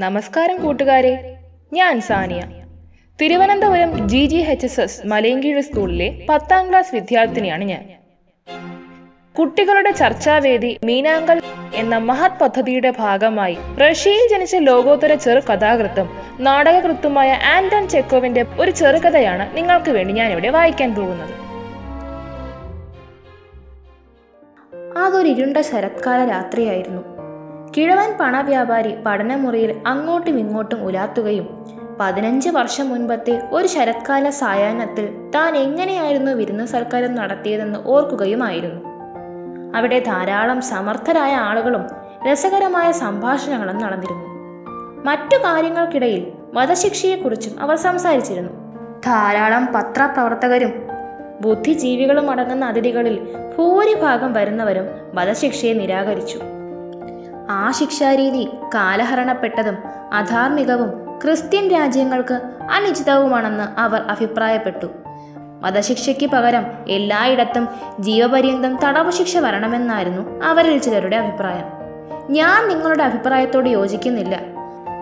നമസ്കാരം കൂട്ടുകാരെ. ഞാൻ Sania. Thiruvananthapuram G G H S S Malayinkeezh സ്കൂളിലെ പത്താം ക്ലാസ് വിദ്യാർത്ഥിനിയാണ് ഞാൻ. കുട്ടികളുടെ ചർച്ചാവേദി മീനാങ്കൽ എന്ന മഹത് പദ്ധതിയുടെ ഭാഗമായി റഷ്യയിൽ ജനിച്ച ലോകോത്തര ചെറു കഥാകൃത്തും നാടകകൃത്തുമായ ആന്റൺ ചെക്കോവിന്റെ ഒരു ചെറുകഥയാണ് നിങ്ങൾക്ക് വേണ്ടി ഞാൻ ഇവിടെ വായിക്കാൻ പോകുന്നത്. അതൊരു ഇരുണ്ട ശരത്കാല രാത്രിയായിരുന്നു. കിഴവൻ പണവ്യാപാരി പഠനമുറിയിൽ അങ്ങോട്ടും ഇങ്ങോട്ടും ഉലാത്തുകയും പതിനഞ്ച് വർഷം മുൻപത്തെ ഒരു ശരത്കാല സായാഹ്നത്തിൽ താൻ എങ്ങനെയായിരുന്നു വിരുന്ന് സൽക്കാരം നടത്തിയതെന്ന് ഓർക്കുകയുമായിരുന്നു. അവിടെ ധാരാളം സമർത്ഥരായ ആളുകളും രസകരമായ സംഭാഷണങ്ങളും നടന്നിരുന്നു. മറ്റു കാര്യങ്ങൾക്കിടയിൽ വധശിക്ഷയെക്കുറിച്ചും അവർ സംസാരിച്ചിരുന്നു. ധാരാളം പത്രപ്രവർത്തകരും ബുദ്ധിജീവികളും അടങ്ങുന്ന അതിഥികളിൽ ഭൂരിഭാഗം വരുന്നവരും വധശിക്ഷയെ നിരാകരിച്ചു. ആ ശിക്ഷാരീതി കാലഹരണപ്പെട്ടതും അധാർമികവും ക്രിസ്ത്യൻ രാജ്യങ്ങൾക്ക് അനുചിതവുമാണെന്ന് അവർ അഭിപ്രായപ്പെട്ടു. വധശിക്ഷയ്ക്ക് പകരം എല്ലായിടത്തും ജീവപര്യന്തം തടവ് ശിക്ഷ വരണമെന്നായിരുന്നു അവരിൽ ചിലരുടെ അഭിപ്രായം. ഞാൻ നിങ്ങളുടെ അഭിപ്രായത്തോട് യോജിക്കുന്നില്ല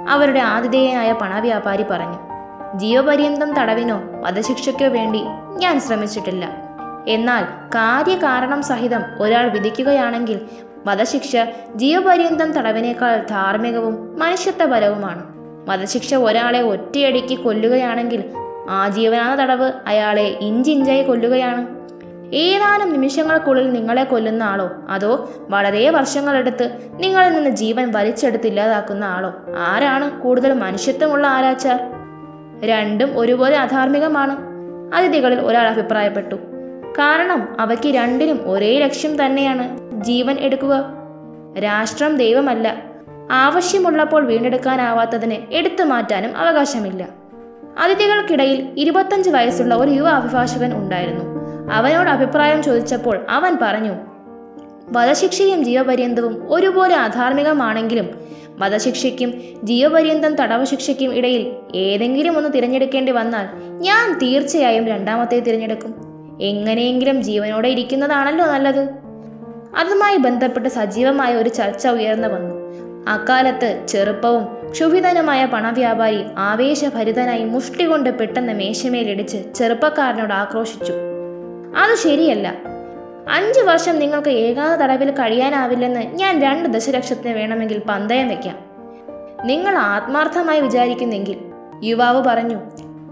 അവരുടെ ആതിഥേയനായ പണവ്യാപാരി പറഞ്ഞു. ജീവപര്യന്തം തടവിനോ വധശിക്ഷയ്ക്കോ വേണ്ടി ഞാൻ ശ്രമിച്ചിട്ടില്ല. എന്നാൽ കാര്യകാരണം സഹിതം ഒരാൾ വിധിക്കുകയാണെങ്കിൽ വധശിക്ഷ ജീവപര്യന്തം തടവിനേക്കാൾ ധാർമ്മികവും മനുഷ്യത്വപരവുമാണ്. വധശിക്ഷ ഒരാളെ ഒറ്റയടിക്ക് കൊല്ലുകയാണെങ്കിൽ ആജീവനാന തടവ് അയാളെ ഇഞ്ചിഞ്ചായി കൊല്ലുകയാണ്. ഏതാനും നിമിഷങ്ങൾക്കുള്ളിൽ നിങ്ങളെ കൊല്ലുന്ന ആളോ അതോ വളരെ വർഷങ്ങളെടുത്ത് നിങ്ങളിൽ നിന്ന് ജീവൻ വലിച്ചെടുത്ത് ഇല്ലാതാക്കുന്ന ആളോ ആരാണ് കൂടുതൽ മനുഷ്യത്വമുള്ള ആരാച്ചാർ? രണ്ടും ഒരുപോലെ അധാർമികമാണ്. അതിഥികളിൽ ഒരാൾ അഭിപ്രായപ്പെട്ടു. കാരണം അവയ്ക്ക് രണ്ടിനും ഒരേ ലക്ഷ്യം തന്നെയാണ്. ജീവൻ എടുക്കുക. രാഷ്ട്രം ദൈവമല്ല. ആവശ്യമുള്ളപ്പോൾ വീണ്ടെടുക്കാനാവാത്തതിന് എടുത്തു മാറ്റാനും അവകാശമില്ല. അതിഥികൾക്കിടയിൽ ഇരുപത്തഞ്ച് വയസ്സുള്ള ഒരു യുവ അഭിഭാഷകൻ ഉണ്ടായിരുന്നു. അവനോട് അഭിപ്രായം ചോദിച്ചപ്പോൾ അവൻ പറഞ്ഞു വധശിക്ഷയും ജീവപര്യന്തവും ഒരുപോലെ അധാർമികമാണെങ്കിലും വധശിക്ഷയ്ക്കും ജീവപര്യന്തം തടവ് ശിക്ഷയ്ക്കും ഇടയിൽ ഏതെങ്കിലും ഒന്ന് തിരഞ്ഞെടുക്കേണ്ടി വന്നാൽ ഞാൻ തീർച്ചയായും രണ്ടാമത്തെ തിരഞ്ഞെടുക്കും. എങ്ങനെയെങ്കിലും ജീവനോടെ ഇരിക്കുന്നതാണല്ലോ നല്ലത്. അതുമായി ബന്ധപ്പെട്ട് സജീവമായ ഒരു ചർച്ച ഉയർന്നു വന്നു. അക്കാലത്ത് ചെറുപ്പവും ക്ഷുഭിതനുമായ പണവ്യാപാരി ആവേശഭരിതനായി മുഷ്ടി കൊണ്ട് പെട്ടെന്ന് മേശമേലിടിച്ച് ചെറുപ്പക്കാരനോട് ആക്രോശിച്ചു. അത് ശരിയല്ല. അഞ്ചു വർഷം നിങ്ങൾക്ക് ഏകാന്ത തടവിൽ കഴിയാനാവില്ലെന്ന് ഞാൻ രണ്ട് ദശലക്ഷത്തിന് വേണമെങ്കിൽ പന്തയം വെക്കാം. നിങ്ങൾ ആത്മാർത്ഥമായി വിചാരിക്കുന്നെങ്കിൽ യുവാവ് പറഞ്ഞു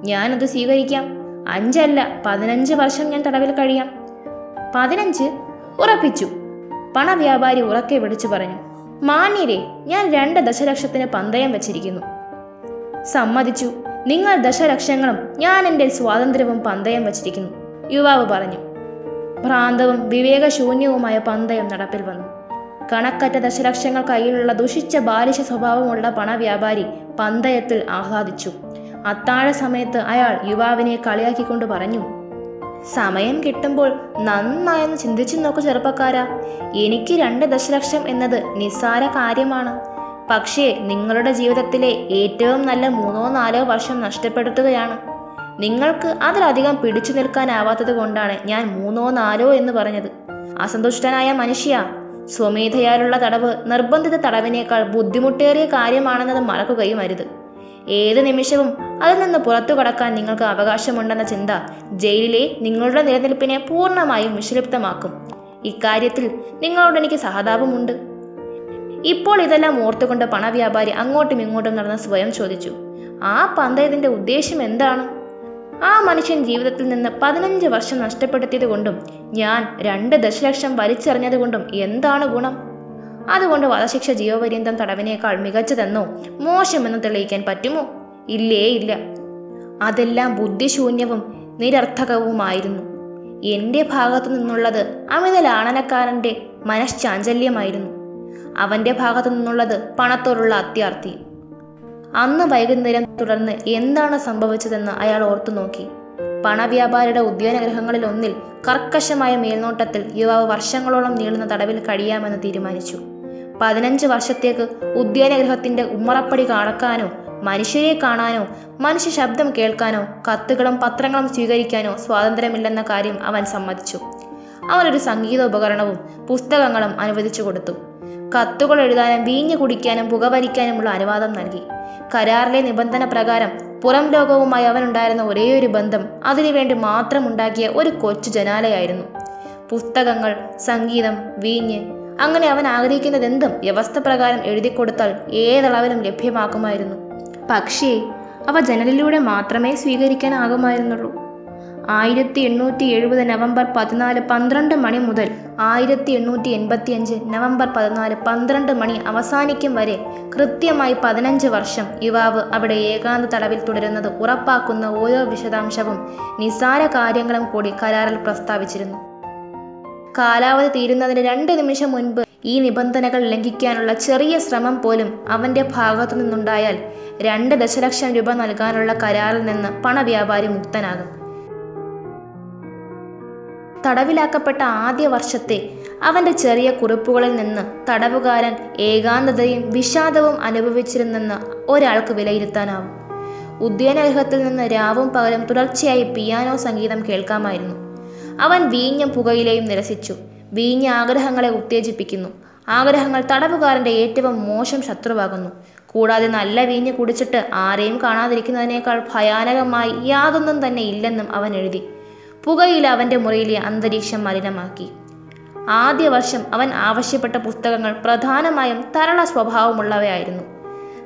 ഞാനത് സ്വീകരിക്കാം. അഞ്ചല്ല പതിനഞ്ച് വർഷം ഞാൻ തടവിൽ കഴിയാം. പതിനഞ്ച് ഉറപ്പിച്ചു. പണവ്യാപാരി ഉറക്കെ വിളിച്ചു പറഞ്ഞു മാന്യരെ ഞാൻ രണ്ട് ദശലക്ഷത്തിന് പന്തയം വെച്ചിരിക്കുന്നു. സമ്മതിച്ചു നിങ്ങൾ ദശലക്ഷങ്ങളും ഞാൻ എന്റെ സ്വാതന്ത്ര്യവും പന്തയം വച്ചിരിക്കുന്നു. യുവാവ് പറഞ്ഞു ഭ്രാന്തവും വിവേകശൂന്യവുമായ പന്തയം നടപ്പിൽ വന്നു. കണക്കറ്റ ദശലക്ഷങ്ങൾ കയ്യിലുള്ള ദുഷിച്ച ബാലിശ സ്വഭാവമുള്ള പണവ്യാപാരി പന്തയത്തിൽ ആഹ്ലാദിച്ചു. അത്താഴ സമയത്ത് അയാൾ യുവാവിനെ കളിയാക്കിക്കൊണ്ട് പറഞ്ഞു സമയം കിട്ടുമ്പോൾ നന്നായെന്ന് ചിന്തിച്ചു നോക്കൂ ചെറുപ്പക്കാരാ. എനിക്ക് രണ്ട് ദശലക്ഷം എന്നത് നിസ്സാര കാര്യമാണ്. പക്ഷേ നിങ്ങളുടെ ജീവിതത്തിലെ ഏറ്റവും നല്ല മൂന്നോ നാലോ വർഷം നഷ്ടപ്പെടുത്തുകയാണ്. നിങ്ങൾക്ക് അതിലധികം പിടിച്ചു നിൽക്കാനാവാത്തത് കൊണ്ടാണ് ഞാൻ മൂന്നോ നാലോ എന്ന് പറഞ്ഞത്. അസന്തുഷ്ടനായ മനുഷ്യ സ്വമേധയാലുള്ള തടവ് നിർബന്ധിത തടവിനേക്കാൾ ബുദ്ധിമുട്ടേറിയ കാര്യമാണെന്നത് മറക്കുകയും അരുത്. ഏത് നിമിഷവും അതിൽ നിന്ന് പുറത്തു കടക്കാൻ നിങ്ങൾക്ക് അവകാശമുണ്ടെന്ന ചിന്ത ജയിലിലെ നിങ്ങളുടെ നിലനിൽപ്പിനെ പൂർണമായും വിഷലിപ്തമാക്കും ഇക്കാര്യത്തിൽ നിങ്ങളോട് എനിക്ക് സഹതാപമുണ്ട്. ഇപ്പോൾ ഇതെല്ലാം ഓർത്തുകൊണ്ട് പണവ്യാപാരി അങ്ങോട്ടും ഇങ്ങോട്ടും നടന്ന് സ്വയം ചോദിച്ചു ആ പന്തയത്തിന്റെ ഉദ്ദേശം എന്താണ്? ആ മനുഷ്യൻ ജീവിതത്തിൽ നിന്ന് പതിനഞ്ച് വർഷം നഷ്ടപ്പെടുത്തിയത് കൊണ്ടും ഞാൻ രണ്ട് ദശലക്ഷം വലിച്ചെറിഞ്ഞത് കൊണ്ടും എന്താണ് ഗുണം? അതുകൊണ്ട് വധശിക്ഷ ജീവപര്യന്തം തടവിനേക്കാൾ മികച്ചതെന്നോ മോശമെന്നോ തെളിയിക്കാൻ പറ്റുമോ? ഇല്ലേ ഇല്ല. അതെല്ലാം ബുദ്ധിശൂന്യവും നിരർത്ഥകവുമായിരുന്നു. എന്റെ ഭാഗത്തു നിന്നുള്ളത് അമിത ലാണനക്കാരന്റെ മനഃശാഞ്ചല്യമായിരുന്നു. അവന്റെ ഭാഗത്തു നിന്നുള്ളത് പണത്തോടുള്ള അത്യാർത്ഥി. അന്ന് വൈകുന്നേരം തുടർന്ന് എന്താണ് സംഭവിച്ചതെന്ന് അയാൾ ഓർത്തു നോക്കി. പണവ്യാപാരിയുടെ ഉദ്യാനഗ്രഹങ്ങളിൽ ഒന്നിൽ കർക്കശമായ മേൽനോട്ടത്തിൽ യുവാവ് വർഷങ്ങളോളം നീളുന്ന തടവിൽ കഴിയാമെന്ന് തീരുമാനിച്ചു. പതിനഞ്ച് വർഷത്തേക്ക് ഉദ്യാനഗ്രഹത്തിന്റെ ഉമ്മറപ്പടി കാണക്കാനോ മനുഷ്യരെ കാണാനോ മനുഷ്യ ശബ്ദം കേൾക്കാനോ കത്തുകളും പത്രങ്ങളും സ്വീകരിക്കാനോ സ്വാതന്ത്ര്യമില്ലെന്ന കാര്യം അവൻ സമ്മതിച്ചു. അവൻ ഒരു സംഗീത ഉപകരണവും പുസ്തകങ്ങളും അനുവദിച്ചു കൊടുത്തു. കത്തുകൾ എഴുതാനും വീഞ്ഞു കുടിക്കാനും പുകവലിക്കാനുമുള്ള അനുവാദം നൽകി. കരാറിലെ നിബന്ധന പ്രകാരം പുറം ലോകവുമായി അവനുണ്ടായിരുന്ന ഒരേയൊരു ബന്ധം അതിനുവേണ്ടി മാത്രം ഉണ്ടാക്കിയ ഒരു കൊച്ചു ജനാലയായിരുന്നു. പുസ്തകങ്ങൾ സംഗീതം വീഞ്ഞ് അങ്ങനെ അവൻ ആഗ്രഹിക്കുന്നതെന്തും വ്യവസ്ഥ പ്രകാരം എഴുതി കൊടുത്താൽ ഏതളവിലും ലഭ്യമാക്കുമായിരുന്നു. പക്ഷേ അവ ജനലിലൂടെ മാത്രമേ സ്വീകരിക്കാനാകുമായിരുന്നുള്ളൂ. ആയിരത്തി എണ്ണൂറ്റി എഴുപത് നവംബർ പതിനാല് പന്ത്രണ്ട് മണി മുതൽ ആയിരത്തി എണ്ണൂറ്റി എൺപത്തി അഞ്ച് നവംബർ പതിനാല് പന്ത്രണ്ട് മണി അവസാനിക്കും വരെ കൃത്യമായി പതിനഞ്ച് വർഷം യുവാവ് അവിടെ ഏകാന്ത തടവിൽ തുടരുന്നത് ഉറപ്പാക്കുന്ന ഓരോ വിശദാംശവും നിസ്സാര കാര്യങ്ങളും കൂടി കരാറിൽ പ്രസ്താവിച്ചിരുന്നു. കാലാവധി തീരുന്നതിന് രണ്ട് നിമിഷം മുൻപ് ഈ നിബന്ധനകൾ ലംഘിക്കാനുള്ള ചെറിയ ശ്രമം പോലും അവന്റെ ഭാഗത്തു നിന്നുണ്ടായാൽ രണ്ട് ദശലക്ഷം രൂപ നൽകാനുള്ള കരാറിൽ നിന്ന് പണവ്യാപാരി മുക്തനാകും. തടവിലാക്കപ്പെട്ട ആദ്യ വർഷത്തെ അവന്റെ ചെറിയ കുറിപ്പുകളിൽ നിന്ന് തടവുകാരൻ ഏകാന്തതയും വിഷാദവും അനുഭവിച്ചിരുന്നെന്ന് ഒരാൾക്ക് വിലയിരുത്താനാവും. ഉദ്യാനഗൃഹത്തിൽ നിന്ന് രാവും പകലും തുടർച്ചയായി പിയാനോ സംഗീതം കേൾക്കാമായിരുന്നു. അവൻ വീഞ്ഞും പുകയിലെയും നിരസിച്ചു. വീഞ്ഞ് ആഗ്രഹങ്ങളെ ഉത്തേജിപ്പിക്കുന്നു. ആഗ്രഹങ്ങൾ തടവുകാരന്റെ ഏറ്റവും മോശം ശത്രുവാകുന്നു. കൂടാതെ നല്ല വീഞ്ഞ് കുടിച്ചിട്ട് ആരെയും കാണാതിരിക്കുന്നതിനേക്കാൾ ഭയാനകമായി യാതൊന്നും തന്നെ ഇല്ലെന്നും അവൻ എഴുതി. പുകയില അവന്റെ മുറിയിലെ അന്തരീക്ഷം മലിനമാക്കി. ആദ്യ വർഷം അവൻ ആവശ്യപ്പെട്ട പുസ്തകങ്ങൾ പ്രധാനമായും തരള സ്വഭാവമുള്ളവയായിരുന്നു.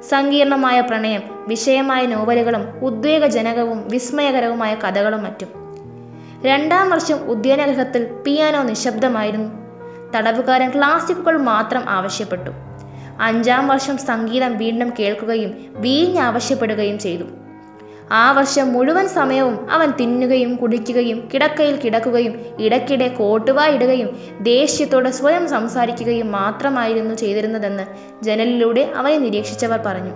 സങ്കീർണമായ പ്രണയം വിഷയമായ നോവലുകളും ഉദ്വേഗജനകവും വിസ്മയകരവുമായ കഥകളും മറ്റും. രണ്ടാം വർഷം ഉദ്യാനഗൃഹത്തിൽ പിയാനോ നിശബ്ദമായിരുന്നു. തടവുകാരൻ ക്ലാസിക്കുകൾ മാത്രം ആവശ്യപ്പെട്ടു. അഞ്ചാം വർഷം സംഗീതം വീണ്ടും കേൾക്കുകയും വീഞ്ഞ് ആവശ്യപ്പെടുകയും ചെയ്തു. ആ വർഷം മുഴുവൻ സമയവും അവൻ തിന്നുകയും കുടിക്കുകയും കിടക്കയിൽ കിടക്കുകയും ഇടയ്ക്കിടെ കോട്ടുവായിടുകയും ദേഷ്യത്തോടെ സ്വയം സംസാരിക്കുകയും മാത്രമായിരുന്നു ചെയ്തിരുന്നതെന്ന് ജനലിലൂടെ അവനെ നിരീക്ഷിച്ചവർ പറഞ്ഞു.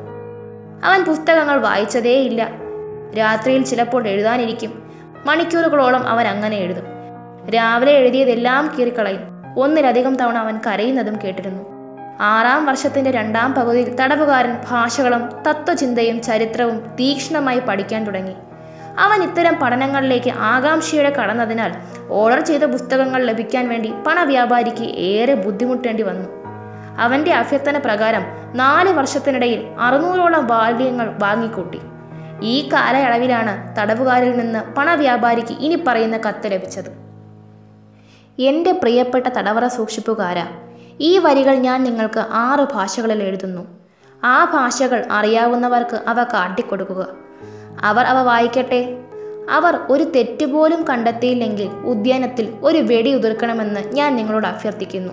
അവൻ പുസ്തകങ്ങൾ വായിച്ചതേയില്ല. രാത്രിയിൽ ചിലപ്പോൾ എഴുതാനിരിക്കും. മണിക്കൂറുകളോളം അവൻ അങ്ങനെ എഴുതും. രാവിലെ എഴുതിയതെല്ലാം കീറിക്കളയും. ഒന്നിലധികം തവണ അവൻ കരയുന്നതും കേട്ടിരുന്നു. ആറാം വർഷത്തിന്റെ രണ്ടാം പകുതിയിൽ തടവുകാരൻ ഭാഷകളും തത്വചിന്തയും ചരിത്രവും തീക്ഷ്ണമായി പഠിക്കാൻ തുടങ്ങി. അവൻ ഇത്തരം പഠനങ്ങളിലേക്ക് ആകാംക്ഷയോടെ കടന്നതിനാൽ ഓർഡർ ചെയ്ത പുസ്തകങ്ങൾ ലഭിക്കാൻ വേണ്ടി പണവ്യാപാരിക്ക് ഏറെ ബുദ്ധിമുട്ടേണ്ടി വന്നു. അവന്റെ അഭ്യർത്ഥന പ്രകാരം നാല് വർഷത്തിനിടയിൽ അറുന്നൂറോളം ബാല്യങ്ങൾ വാങ്ങിക്കൂട്ടി. ഈ കാലയളവിലാണ് തടവുകാരിൽ നിന്ന് പണവ്യാപാരിക്ക് ഇനി പറയുന്ന കത്ത് ലഭിച്ചത്. എന്റെ പ്രിയപ്പെട്ട തടവറ സൂക്ഷിപ്പുകാര ഈ വരികൾ ഞാൻ നിങ്ങൾക്ക് ആറ് ഭാഷകളിൽ എഴുതുന്നു. ആ ഭാഷകൾ അറിയാവുന്നവർക്ക് അവ കാട്ടിക്കൊടുക്കുക. അവർ അവ വായിക്കട്ടെ. അവർ ഒരു തെറ്റുപോലും കണ്ടെത്തിയില്ലെങ്കിൽ ഉദ്യാനത്തിൽ ഒരു വെടി ഉതിർക്കണമെന്ന് ഞാൻ നിങ്ങളോട് അഭ്യർത്ഥിക്കുന്നു.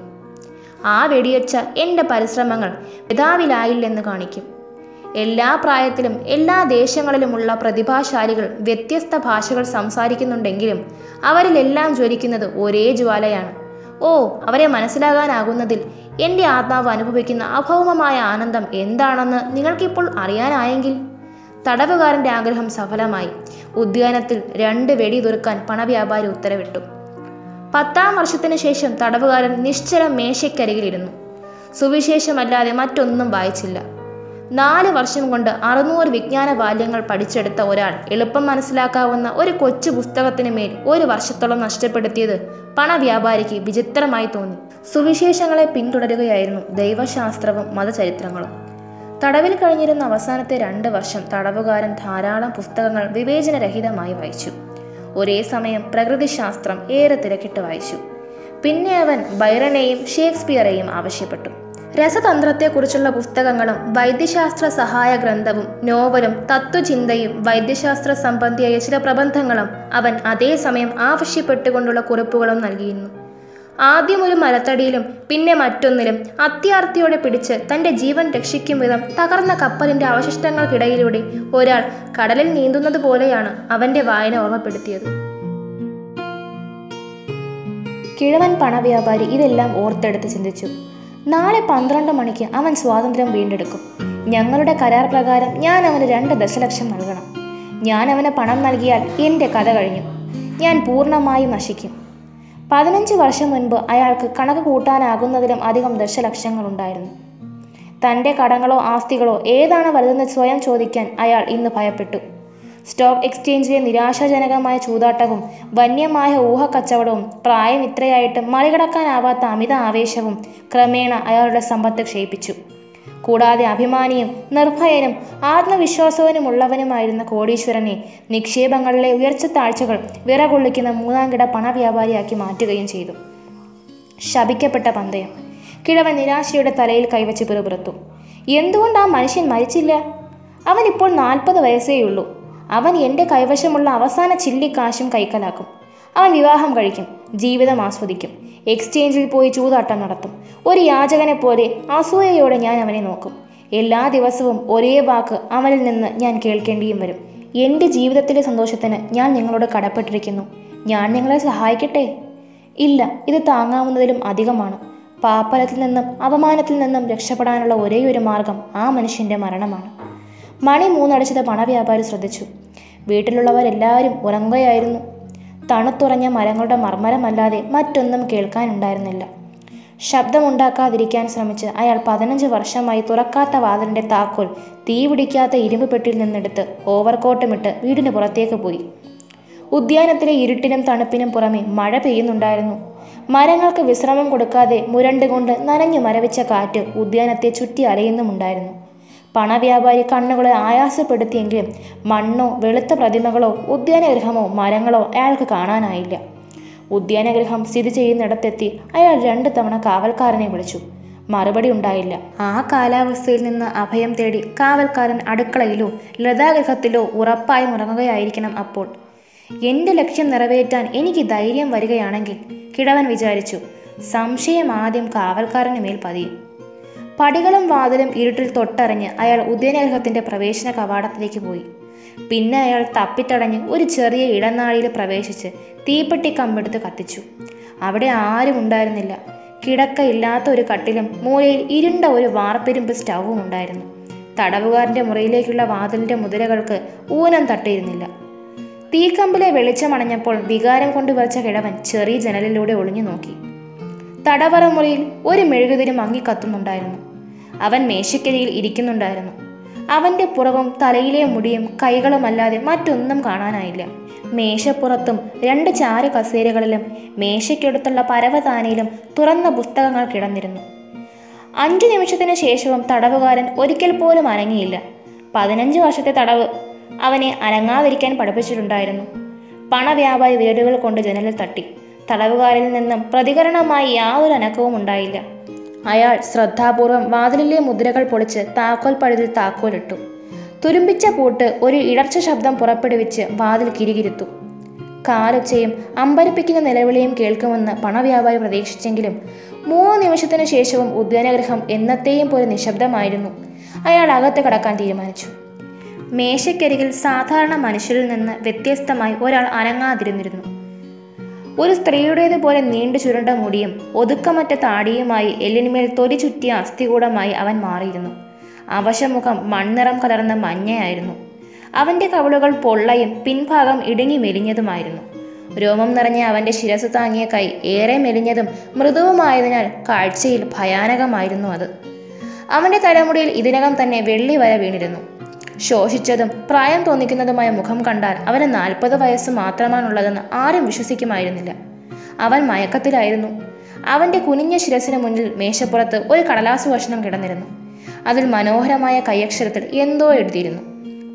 ആ വെടിയച്ച എന്റെ പരിശ്രമങ്ങൾ പിതാവിലായില്ലെന്ന് കാണിക്കും. എല്ലാ പ്രായത്തിലും എല്ലാ ദേശങ്ങളിലുമുള്ള പ്രതിഭാശാലികൾ വ്യത്യസ്ത ഭാഷകൾ സംസാരിക്കുന്നുണ്ടെങ്കിലും അവരിലെല്ലാം ജ്വലിക്കുന്നത് ഒരേ ജ്വാലയാണ്. ഓ അവരെ മനസ്സിലാകാനാകുന്നതിൽ എന്റെ ആത്മാവ് അനുഭവിക്കുന്ന അഭൗമമായ ആനന്ദം എന്താണെന്ന് നിങ്ങൾക്കിപ്പോൾ അറിയാനായെങ്കിൽ? തടവുകാരന്റെ ആഗ്രഹം സഫലമായി. ഉദ്യാനത്തിൽ രണ്ട് വെടി തുറക്കാൻ പണവ്യാപാരി ഉത്തരവിട്ടു. പത്താം വർഷത്തിന് ശേഷം തടവുകാരൻ നിശ്ചല മേശയ്ക്കരികിലിരുന്നു സുവിശേഷമല്ലാതെ മറ്റൊന്നും വായിച്ചില്ല. നാല് വർഷം കൊണ്ട് അറുന്നൂറ് വിജ്ഞാന ബാല്യങ്ങൾ പഠിച്ചെടുത്ത ഒരാൾ എളുപ്പം മനസ്സിലാക്കാവുന്ന ഒരു കൊച്ചു പുസ്തകത്തിന് മേൽ ഒരു വർഷത്തോളം നഷ്ടപ്പെടുത്തിയത് പണവ്യാപാരിക്ക് വിചിത്രമായി തോന്നി. സുവിശേഷങ്ങളെ പിന്തുടരുകയായിരുന്നു ദൈവശാസ്ത്രവും മതചരിത്രങ്ങളും. തടവിൽ കഴിഞ്ഞിരുന്ന അവസാനത്തെ രണ്ട് വർഷം തടവുകാരൻ ധാരാളം പുസ്തകങ്ങൾ വിവേചനരഹിതമായി വായിച്ചു. ഒരേ സമയം പ്രകൃതിശാസ്ത്രം ഏറെ തിരക്കിട്ട് വായിച്ചു. പിന്നെ അവൻ ബൈറനെയും ഷേക്സ്പിയറെയും ആവശ്യപ്പെട്ടു. രസതന്ത്രത്തെക്കുറിച്ചുള്ള പുസ്തകങ്ങളും വൈദ്യശാസ്ത്ര സഹായ ഗ്രന്ഥവും നോവലും തത്വചിന്തയും വൈദ്യശാസ്ത്ര സംബന്ധിയായ ചില പ്രബന്ധങ്ങളും അവൻ അതേസമയം ആവശ്യപ്പെട്ടുകൊണ്ടുള്ള കുറിപ്പുകളും നൽകിയിരുന്നു. ആദ്യം ഒരു മരത്തടിയിലും പിന്നെ മറ്റൊന്നിലും അത്യാർത്തിയോടെ പിടിച്ച് തന്റെ ജീവൻ രക്ഷിക്കും വിധം തകർന്ന കപ്പലിന്റെ അവശിഷ്ടങ്ങൾക്കിടയിലൂടെ ഒരാൾ കടലിൽ നീന്തുന്നത് പോലെയാണ് അവന്റെ വായന ഓർമ്മപ്പെടുത്തിയത്. കിഴവൻ പണവ്യാപാരി ഇതെല്ലാം ഓർത്തെടുത്ത് ചിന്തിച്ചു. നാളെ പന്ത്രണ്ട് മണിക്ക് അവൻ സ്വാതന്ത്ര്യം വീണ്ടെടുക്കും. ഞങ്ങളുടെ കരാർ പ്രകാരം ഞാൻ അവന് രണ്ട് ദശലക്ഷം നൽകണം. ഞാൻ അവന് പണം നൽകിയാൽ എന്റെ കഥ കഴിഞ്ഞു. ഞാൻ പൂർണമായും നശിക്കും. പതിനഞ്ച് വർഷം മുൻപ് അയാൾക്ക് കണക്ക് കൂട്ടാനാകുന്നതിലും അധികം ദശലക്ഷങ്ങളുണ്ടായിരുന്നു. തന്റെ കടങ്ങളോ ആസ്തികളോ ഏതാണ് വലുതെന്ന് സ്വയം ചോദിക്കാൻ അയാൾ ഇന്ന് ഭയപ്പെട്ടു. സ്റ്റോക്ക് എക്സ്ചേഞ്ചിലെ നിരാശാജനകമായ ചൂതാട്ടവും വന്യമായ ഊഹക്കച്ചവടവും പ്രായം ഇത്രയായിട്ടും മറികടക്കാനാവാത്ത അമിത ആവേശവും ക്രമേണ അയാളുടെ സമ്പത്ത് ക്ഷയിപ്പിച്ചു. കൂടാതെ അഭിമാനിയും നിർഭയനും ആത്മവിശ്വാസവനുമുള്ളവനുമായിരുന്ന കോടീശ്വരനെ നിക്ഷേപങ്ങളിലെ ഉയർച്ച താഴ്ചകൾ വിറകൊള്ളിക്കുന്ന മൂന്നാംകിട പണവ്യാപാരിയാക്കി മാറ്റുകയും ചെയ്തു. ശപിക്കപ്പെട്ട പന്തയം. കിഴവൻ നിരാശയുടെ തലയിൽ കൈവച്ച് പിറുപിറുത്തു. എന്തുകൊണ്ട് ആ മനുഷ്യൻ മരിച്ചില്ല? അവനിപ്പോൾ നാൽപ്പത് വയസ്സേയുള്ളൂ. അവൻ എന്റെ കൈവശമുള്ള അവസാന ചില്ലിക്കാശും കൈക്കലാക്കും. അവൻ വിവാഹം കഴിക്കും ജീവിതം ആസ്വദിക്കും. എക്സ്ചേഞ്ചിൽ പോയി ചൂതാട്ടം നടത്തും. ഒരു യാചകനെ പോലെ അസൂയയോടെ ഞാൻ അവനെ നോക്കും. എല്ലാ ദിവസവും ഒരേ വാക്ക് അവനിൽ നിന്ന് ഞാൻ കേൾക്കേണ്ടിയും വരും. എന്റെ ജീവിതത്തിലെ സന്തോഷത്തിന് ഞാൻ നിങ്ങളോട് കടപ്പെട്ടിരിക്കുന്നു. ഞാൻ നിങ്ങളെ സഹായിക്കട്ടെ? ഇല്ല ഇത് താങ്ങാവുന്നതിലും അധികമാണ്. പാപ്പലത്തിൽ നിന്നും അപമാനത്തിൽ നിന്നും രക്ഷപ്പെടാനുള്ള ഒരേയൊരു മാർഗം ആ മനുഷ്യന്റെ മരണമാണ്. മണി മൂന്നടച്ചത് പണവ്യാപാരി ശ്രദ്ധിച്ചു. വീട്ടിലുള്ളവരെല്ലാവരും ഉറങ്ങുകയായിരുന്നു. തണുത്തുറഞ്ഞ മരങ്ങളുടെ മർമ്മരമല്ലാതെ മറ്റൊന്നും കേൾക്കാനുണ്ടായിരുന്നില്ല. ശബ്ദമുണ്ടാക്കാതിരിക്കാൻ ശ്രമിച്ച് അയാൾ പതിനഞ്ച് വർഷമായി തുറക്കാത്ത വാതിലിന്റെ താക്കോൽ തീ പിടിക്കാത്ത ഇരുമ്പ് പെട്ടിയിൽ നിന്നെടുത്ത് ഓവർകോട്ടുമിട്ട് വീടിന് പുറത്തേക്ക് പോയി. ഉദ്യാനത്തിലെ ഇരുട്ടിനും തണുപ്പിനും പുറമെ മഴ പെയ്യുന്നുണ്ടായിരുന്നു. മരങ്ങൾക്ക് വിശ്രമം കൊടുക്കാതെ മുരണ്ടുകൊണ്ട് നനഞ്ഞു മരവിച്ച കാറ്റ് ഉദ്യാനത്തെ ചുറ്റി അലയുന്നുമുണ്ടായിരുന്നു. പണവ്യാപാരി കണ്ണുകളെ ആയാസപ്പെടുത്തിയെങ്കിലും മണ്ണോ വെളുത്ത പ്രതിമകളോ ഉദ്യാനഗൃഹമോ മരങ്ങളോ അയാൾക്ക് കാണാനായില്ല. ഉദ്യാനഗൃഹം സ്ഥിതി ചെയ്യുന്നിടത്തെത്തി അയാൾ രണ്ട് തവണ കാവൽക്കാരനെ വിളിച്ചു. മറുപടി ഉണ്ടായില്ല. ആ കാലാവസ്ഥയിൽ നിന്ന് അഭയം തേടി കാവൽക്കാരൻ അടുക്കളയിലോ ലതാഗൃഹത്തിലോ ഉറപ്പായും ഉറങ്ങുകയായിരിക്കണം അപ്പോൾ. എന്റെ ലക്ഷ്യം നിറവേറ്റാൻ എനിക്ക് ധൈര്യം വരികയാണെങ്കിൽ കിഴവൻ വിചാരിച്ചു. സംശയം ആദ്യം കാവൽക്കാരന് മേൽ പതിയും പടികളും വാതിലും ഇരുട്ടിൽ തൊട്ടറിഞ്ഞ് അയാൾ ഉദ്യാനഗൃഹത്തിന്റെ പ്രവേശന കവാടത്തിലേക്ക് പോയി. പിന്നെ അയാൾ തപ്പിത്തടഞ്ഞ് ഒരു ചെറിയ ഇടനാഴിയിൽ പ്രവേശിച്ച് തീപ്പെട്ടി കമ്പെടുത്ത് കത്തിച്ചു. അവിടെ ആരും ഉണ്ടായിരുന്നില്ല. കിടക്കയില്ലാത്ത ഒരു കട്ടിലും മൂലയിൽ ഇരുണ്ട ഒരു വാർപ്പെരുമ്പ് സ്റ്റൗവും ഉണ്ടായിരുന്നു. തടവുകാരന്റെ മുറിയിലേക്കുള്ള വാതിലിന്റെ മുതിരകൾക്ക് ഊനം തട്ടിയിരുന്നില്ല. തീക്കമ്പിലെ വെളിച്ചമണഞ്ഞപ്പോൾ വികാരം കൊണ്ട് വരച്ച കിഴവൻ ചെറിയ ജനലിലൂടെ ഒളിഞ്ഞു നോക്കി. തടവറ മുറിയിൽ ഒരു മെഴുകുതിരി മങ്ങി കത്തുന്നുണ്ടായിരുന്നു. അവൻ മേശക്കരിയിൽ ഇരിക്കുന്നുണ്ടായിരുന്നു. അവന്റെ പുറവും തലയിലെ മുടിയും കൈകളുമല്ലാതെ മറ്റൊന്നും കാണാനായില്ല. മേശപ്പുറത്തും രണ്ട് ചാരു കസേരകളിലും മേശയ്ക്കടുത്തുള്ള പരവതാനയിലും തുറന്ന പുസ്തകങ്ങൾ കിടന്നിരുന്നു. അഞ്ചു നിമിഷത്തിന് ശേഷവും തടവുകാരൻ ഒരിക്കൽ പോലും അനങ്ങിയില്ല. പതിനഞ്ച് വർഷത്തെ തടവ് അവനെ അനങ്ങാതിരിക്കാൻ പഠിപ്പിച്ചിട്ടുണ്ടായിരുന്നു. പണവ്യാപാരി വിരലുകൾ കൊണ്ട് ജനലിൽ തട്ടി. തടവുകാരിൽ നിന്നും പ്രതികരണമായി യാതൊരു അനക്കവും ഉണ്ടായില്ല അയാൾ ശ്രദ്ധാപൂർവം വാതിലിലെ മുദ്രകൾ പൊളിച്ച് താക്കോൽ പഴുതിൽ താക്കോലിട്ടു. തുരുമ്പിച്ച പൂട്ട് ഒരു ഇടർച്ച ശബ്ദം പുറപ്പെടുവിച്ച് വാതിൽ കിരികിരുത്തു. കാലൊച്ചയും അമ്പരപ്പിക്കുന്ന നിലവിളിയും കേൾക്കുമെന്ന് പണവ്യാപാരി പ്രതീക്ഷിച്ചെങ്കിലും മൂന്ന് നിമിഷത്തിനു ശേഷവും ഉദ്യാനഗ്രഹം എന്നത്തെയും പോലെ നിശബ്ദമായിരുന്നു. അയാൾ അകത്ത് കടക്കാൻ തീരുമാനിച്ചു. മേശക്കരികിൽ സാധാരണ മനുഷ്യരിൽ നിന്ന് വ്യത്യസ്തമായി ഒരാൾ അനങ്ങാതിരുന്നിരുന്നു. ഒരു സ്ത്രീയുടേതുപോലെ നീണ്ടു ചുരുണ്ട മുടിയും ഒതുക്കമറ്റ താടിയുമായി എല്ലിനുമേൽ തൊലി ചുറ്റിയ അസ്ഥികൂടമായി അവൻ മാറിയിരുന്നു. അവശമുഖം മൺനിറം കലർന്ന മഞ്ഞയായിരുന്നു. അവന്റെ കവിളുകൾ പൊള്ളയും പിൻഭാഗം ഇടുങ്ങി മെലിഞ്ഞതുമായിരുന്നു. രോമം നിറഞ്ഞ അവന്റെ ശിരസ് താങ്ങിയ കൈ ഏറെ മെലിഞ്ഞതും മൃദുവുമായതിനാൽ കാഴ്ചയിൽ ഭയാനകമായിരുന്നു അത്. അവന്റെ തലമുടിയിൽ ഇതിനകം തന്നെ വെള്ളി വര വീണിരുന്നു. ശോഷിച്ചതും പ്രായം തോന്നിക്കുന്നതുമായ മുഖം കണ്ടാൽ അവന് നാൽപ്പത് വയസ്സ് മാത്രമാണുള്ളതെന്ന് ആരും വിശ്വസിക്കുമായിരുന്നില്ല. അവൻ മയക്കത്തിലായിരുന്നു. അവന്റെ കുനിഞ്ഞ ശിരസിന് മുന്നിൽ മേശപ്പുറത്ത് ഒരു കടലാസു കഷ്ണം കിടന്നിരുന്നു. അതിൽ മനോഹരമായ കൈയക്ഷരത്തിൽ എന്തോ എഴുതിയിരുന്നു.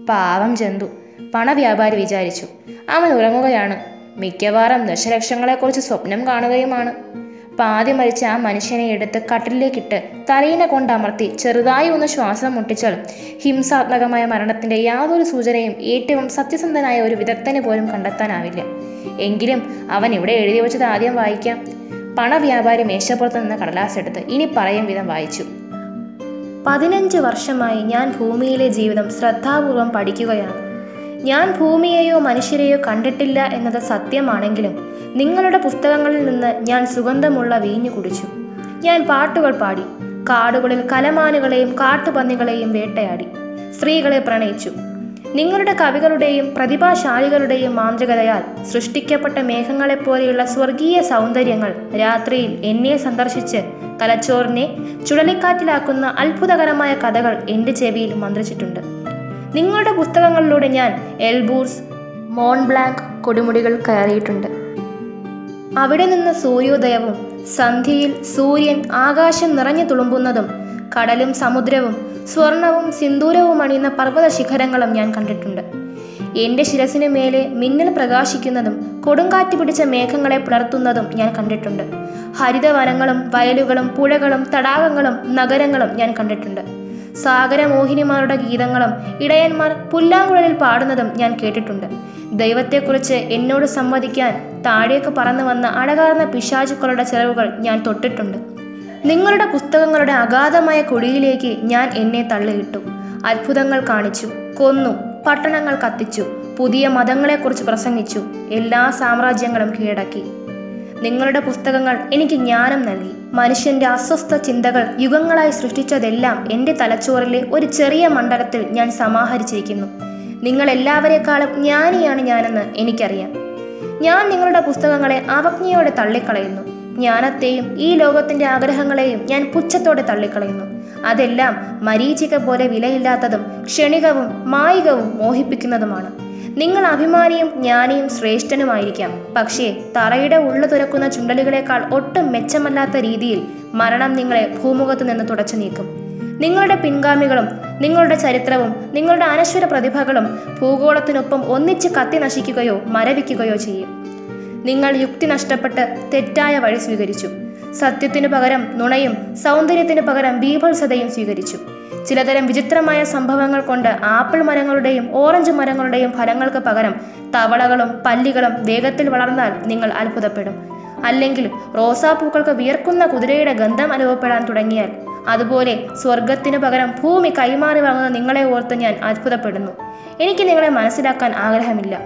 പാവം ജന്തു പണവ്യാപാരി വിചാരിച്ചു. അവൻ ഉറങ്ങുകയാണ്. മിക്കവാറും ദശലക്ഷങ്ങളെക്കുറിച്ച് സ്വപ്നം കാണുകയുമാണ്. പാതി മരിച്ച ആ മനുഷ്യനെ എടുത്ത് കട്ടിലേക്കിട്ട് തലയിനെ കൊണ്ടമർത്തി ചെറുതായി ഒന്ന് ശ്വാസം മുട്ടിച്ചാൽ ഹിംസാത്മകമായ മരണത്തിന്റെ യാതൊരു സൂചനയും ഏറ്റവും സത്യസന്ധനായ ഒരു വിദഗ്ധന് പോലും കണ്ടെത്താനാവില്ല. എങ്കിലും അവൻ ഇവിടെ എഴുതി വെച്ചത് ആദ്യം വായിക്കാം. പണവ്യാപാരി മേശപ്പുറത്ത് നിന്ന് കടലാസെടുത്ത് ഇനി പറയും വിധം വായിച്ചു. പതിനഞ്ച് വർഷമായി ഞാൻ ഭൂമിയിലെ ജീവിതം ശ്രദ്ധാപൂർവം പഠിക്കുകയാണ്. ഞാൻ ഭൂമിയെയോ മനുഷ്യരെയോ കണ്ടിട്ടില്ല എന്നത് സത്യമാണെങ്കിലും നിങ്ങളുടെ പുസ്തകങ്ങളിൽ നിന്ന് ഞാൻ സുഗന്ധമുള്ള വീഞ്ഞു കുടിച്ചു. ഞാൻ പാട്ടുകൾ പാടി കാടുകളിൽ കലമാനുകളെയും കാട്ടുപന്നികളെയും വേട്ടയാടി സ്ത്രീകളെ പ്രണയിച്ചു. നിങ്ങളുടെ കവികളുടെയും പ്രതിഭാശാലികളുടെയും മാന്ത്രികതയാൽ സൃഷ്ടിക്കപ്പെട്ട മേഘങ്ങളെപ്പോലെയുള്ള സ്വർഗീയ സൗന്ദര്യങ്ങൾ രാത്രിയിൽ എന്നെ സന്ദർശിച്ച് തലച്ചോറിനെ ചുഴലിക്കാറ്റിലാക്കുന്ന അത്ഭുതകരമായ കഥകൾ എന്റെ ചെവിയിൽ മന്ത്രിച്ചിട്ടുണ്ട്. നിങ്ങളുടെ പുസ്തകങ്ങളിലൂടെ ഞാൻ എൽബൂർസ് മോൺബ്ലാങ്ക് കൊടുമുടികൾ കയറിയിട്ടുണ്ട്. അവിടെ നിന്ന് സൂര്യോദയവും സന്ധ്യയിൽ സൂര്യൻ ആകാശം നിറഞ്ഞു തുളുമ്പുന്നതും കടലും സമുദ്രവും സ്വർണവും സിന്ദൂരവും അണിയുന്ന പർവത ശിഖരങ്ങളും ഞാൻ കണ്ടിട്ടുണ്ട്. എന്റെ ശിരസിന് മേലെ മിന്നൽ പ്രകാശിക്കുന്നതും കൊടുങ്കാറ്റ് പിടിച്ച മേഘങ്ങളെ പുലർത്തുന്നതും ഞാൻ കണ്ടിട്ടുണ്ട്. ഹരിതവനങ്ങളും വയലുകളും പുഴകളും തടാകങ്ങളും നഗരങ്ങളും ഞാൻ കണ്ടിട്ടുണ്ട്. സാഗരമോഹിനിമാരുടെ ഗീതങ്ങളും ഇടയന്മാർ പുല്ലാങ്കുഴലിൽ പാടുന്നതും ഞാൻ കേട്ടിട്ടുണ്ട്. ദൈവത്തെക്കുറിച്ച് എന്നോട് സംവദിക്കാൻ താഴേക്ക് പറന്നു വന്ന അടകാർന്ന പിശാചുക്കളുടെ ചെലവുകൾ ഞാൻ തൊട്ടിട്ടുണ്ട്. നിങ്ങളുടെ പുസ്തകങ്ങളുടെ അഗാധമായ കുഴിയിലേക്ക് ഞാൻ എന്നെ തള്ളിയിട്ടു. അത്ഭുതങ്ങൾ കാണിച്ചു കൊന്നു പട്ടണങ്ങൾ കത്തിച്ചു പുതിയ മതങ്ങളെക്കുറിച്ച് പ്രസംഗിച്ചു എല്ലാ സാമ്രാജ്യങ്ങളും കീഴടക്കി. നിങ്ങളുടെ പുസ്തകങ്ങൾ എനിക്ക് ജ്ഞാനം നൽകി. മനുഷ്യന്റെ അസ്വസ്ഥ ചിന്തകൾ യുഗങ്ങളായി സൃഷ്ടിച്ചതെല്ലാം എന്റെ തലച്ചോറിലെ ഒരു ചെറിയ മണ്ഡലത്തിൽ ഞാൻ സമാഹരിച്ചിരിക്കുന്നു. നിങ്ങൾ എല്ലാവരെക്കാളും ജ്ഞാനിയാണ് ഞാനെന്ന് എനിക്കറിയാം. ഞാൻ നിങ്ങളുടെ പുസ്തകങ്ങളെ അവജ്ഞയോടെ തള്ളിക്കളയുന്നു. ജ്ഞാനത്തെയും ഈ ലോകത്തിന്റെ ആഗ്രഹങ്ങളെയും ഞാൻ പുച്ഛത്തോടെ തള്ളിക്കളയുന്നു. അതെല്ലാം മരീചിക പോലെ വിലയില്ലാത്തതും ക്ഷണികവും മായികവും മോഹിപ്പിക്കുന്നതുമാണ്. നിങ്ങൾ അഭിമാനിയും ജ്ഞാനിയും ശ്രേഷ്ഠനുമായിരിക്കാം. പക്ഷേ തറയുടെ ഉള്ളു തുറക്കുന്ന ചുണ്ടലുകളെക്കാൾ ഒട്ടും മെച്ചമല്ലാത്ത രീതിയിൽ മരണം നിങ്ങളെ ഭൂമുഖത്ത് നിന്ന് തുടച്ചു നീക്കും. നിങ്ങളുടെ പിൻഗാമികളും നിങ്ങളുടെ ചരിത്രവും നിങ്ങളുടെ അനശ്വര പ്രതിഭകളും ഭൂഗോളത്തിനൊപ്പം ഒന്നിച്ച് കത്തി നശിക്കുകയോ മരവിക്കുകയോ ചെയ്യും. നിങ്ങൾ യുക്തി നഷ്ടപ്പെട്ട് തെറ്റായ വഴി സ്വീകരിച്ചു. സത്യത്തിനു പകരം നുണയും സൗന്ദര്യത്തിനു പകരം ബീഭത്സതയും സ്വീകരിച്ചു. ചിലതരം വിചിത്രമായ സംഭവങ്ങൾ കൊണ്ട് ആപ്പിൾ മരങ്ങളുടെയും ഓറഞ്ച് മരങ്ങളുടെയും ഫലങ്ങൾക്ക് പകരം തവളകളും പല്ലികളും വേഗത്തിൽ വളർന്നാൽ നിങ്ങൾ അത്ഭുതപ്പെടും. അല്ലെങ്കിൽ റോസാപ്പൂക്കൾക്ക് വിയർക്കുന്ന കുതിരയുടെ ഗന്ധം അനുഭവപ്പെടാൻ തുടങ്ങിയാൽ അതുപോലെ സ്വർഗത്തിനു പകരം ഭൂമി കൈമാറി വാങ്ങുന്ന നിങ്ങളെ ഓർത്ത് ഞാൻ അത്ഭുതപ്പെടുന്നു. എനിക്ക് നിങ്ങളെ മനസ്സിലാക്കാൻ ആഗ്രഹമില്ല.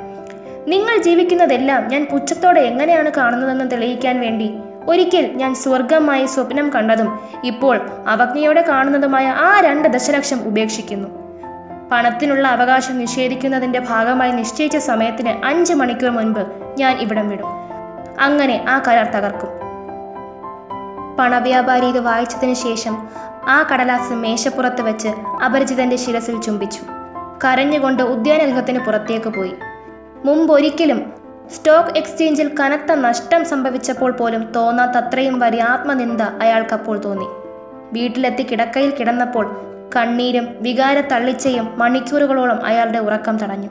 നിങ്ങൾ ജീവിക്കുന്നതെല്ലാം ഞാൻ പുച്ഛത്തോടെ എങ്ങനെയാണ് കാണുന്നതെന്ന് തെളിയിക്കാൻ വേണ്ടി ഒരിക്കൽ ഞാൻ സ്വർഗമായി സ്വപ്നം കണ്ടതും ഇപ്പോൾ അവജ്ഞയോടെ കാണുന്നതുമായ ആ രണ്ട് ദശലക്ഷം ഉപേക്ഷിക്കുന്നു. പണത്തിനുള്ള അവകാശം നിഷേധിക്കുന്നതിന്റെ ഭാഗമായി നിശ്ചയിച്ച സമയത്തിന് അഞ്ച് മണിക്കൂർ മുൻപ് ഞാൻ ഇവിടം വിടും. അങ്ങനെ ആ കരാർ തകർക്കും. പണവ്യാപാരി ഇത് വായിച്ചതിന് ശേഷം ആ കടലാസ് മേശപ്പുറത്ത് വെച്ച് അപരിചിതന്റെ ശിരസിൽ ചുംബിച്ചു. കരഞ്ഞുകൊണ്ട് ഉദ്യാനഗൃഹത്തിന് പുറത്തേക്ക് പോയി. മുമ്പൊരിക്കലും സ്റ്റോക്ക് എക്സ്ചേഞ്ചിൽ കനത്ത നഷ്ടം സംഭവിച്ചപ്പോൾ പോലും തോന്നാത്തത്രയും വലിയ ആത്മനിന്ദ അയാൾക്കപ്പോൾ തോന്നി. വീട്ടിലെത്തി കിടക്കയിൽ കിടന്നപ്പോൾ കണ്ണീരും വികാര തള്ളിച്ചയും മണിക്കൂറുകളോളം അയാളുടെ ഉറക്കം തടഞ്ഞു.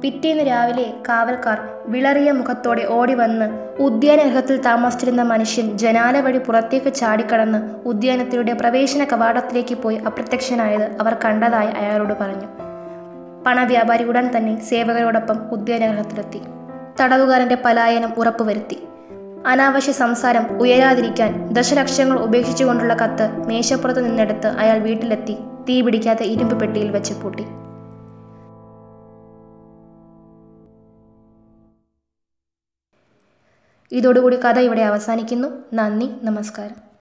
പിറ്റേന്ന് രാവിലെ കാവൽക്കാർ വിളറിയ മുഖത്തോടെ ഓടി വന്ന് ഉദ്യാനഗൃഹത്തിൽ താമസിച്ചിരുന്ന മനുഷ്യൻ ജനാല വഴി പുറത്തേക്ക് ചാടിക്കടന്ന് ഉദ്യാനത്തിലൂടെ പ്രവേശന കവാടത്തിലേക്ക് പോയി അപ്രത്യക്ഷനായത് അവർ കണ്ടതായി അയാളോട് പറഞ്ഞു. പണവ്യാപാരി ഉടൻ തന്നെ സേവകരോടൊപ്പം ഉദ്യാനഗൃഹത്തിലെത്തി തടവുകാരന്റെ പലായനം ഉറപ്പുവരുത്തി. അനാവശ്യ സംസാരം ഉയരാതിരിക്കാൻ ദശലക്ഷങ്ങൾ ഉപേക്ഷിച്ചുകൊണ്ടുള്ള കത്ത് മേശപ്പുറത്ത് നിന്നെടുത്ത് അയാൾ വീട്ടിലെത്തി തീ പിടിക്കാത്ത ഇരുമ്പ് പെട്ടിയിൽ വെച്ച് പൂട്ടി. ഇതോടുകൂടി കഥ ഇവിടെ അവസാനിക്കുന്നു. നന്ദി നമസ്കാരം.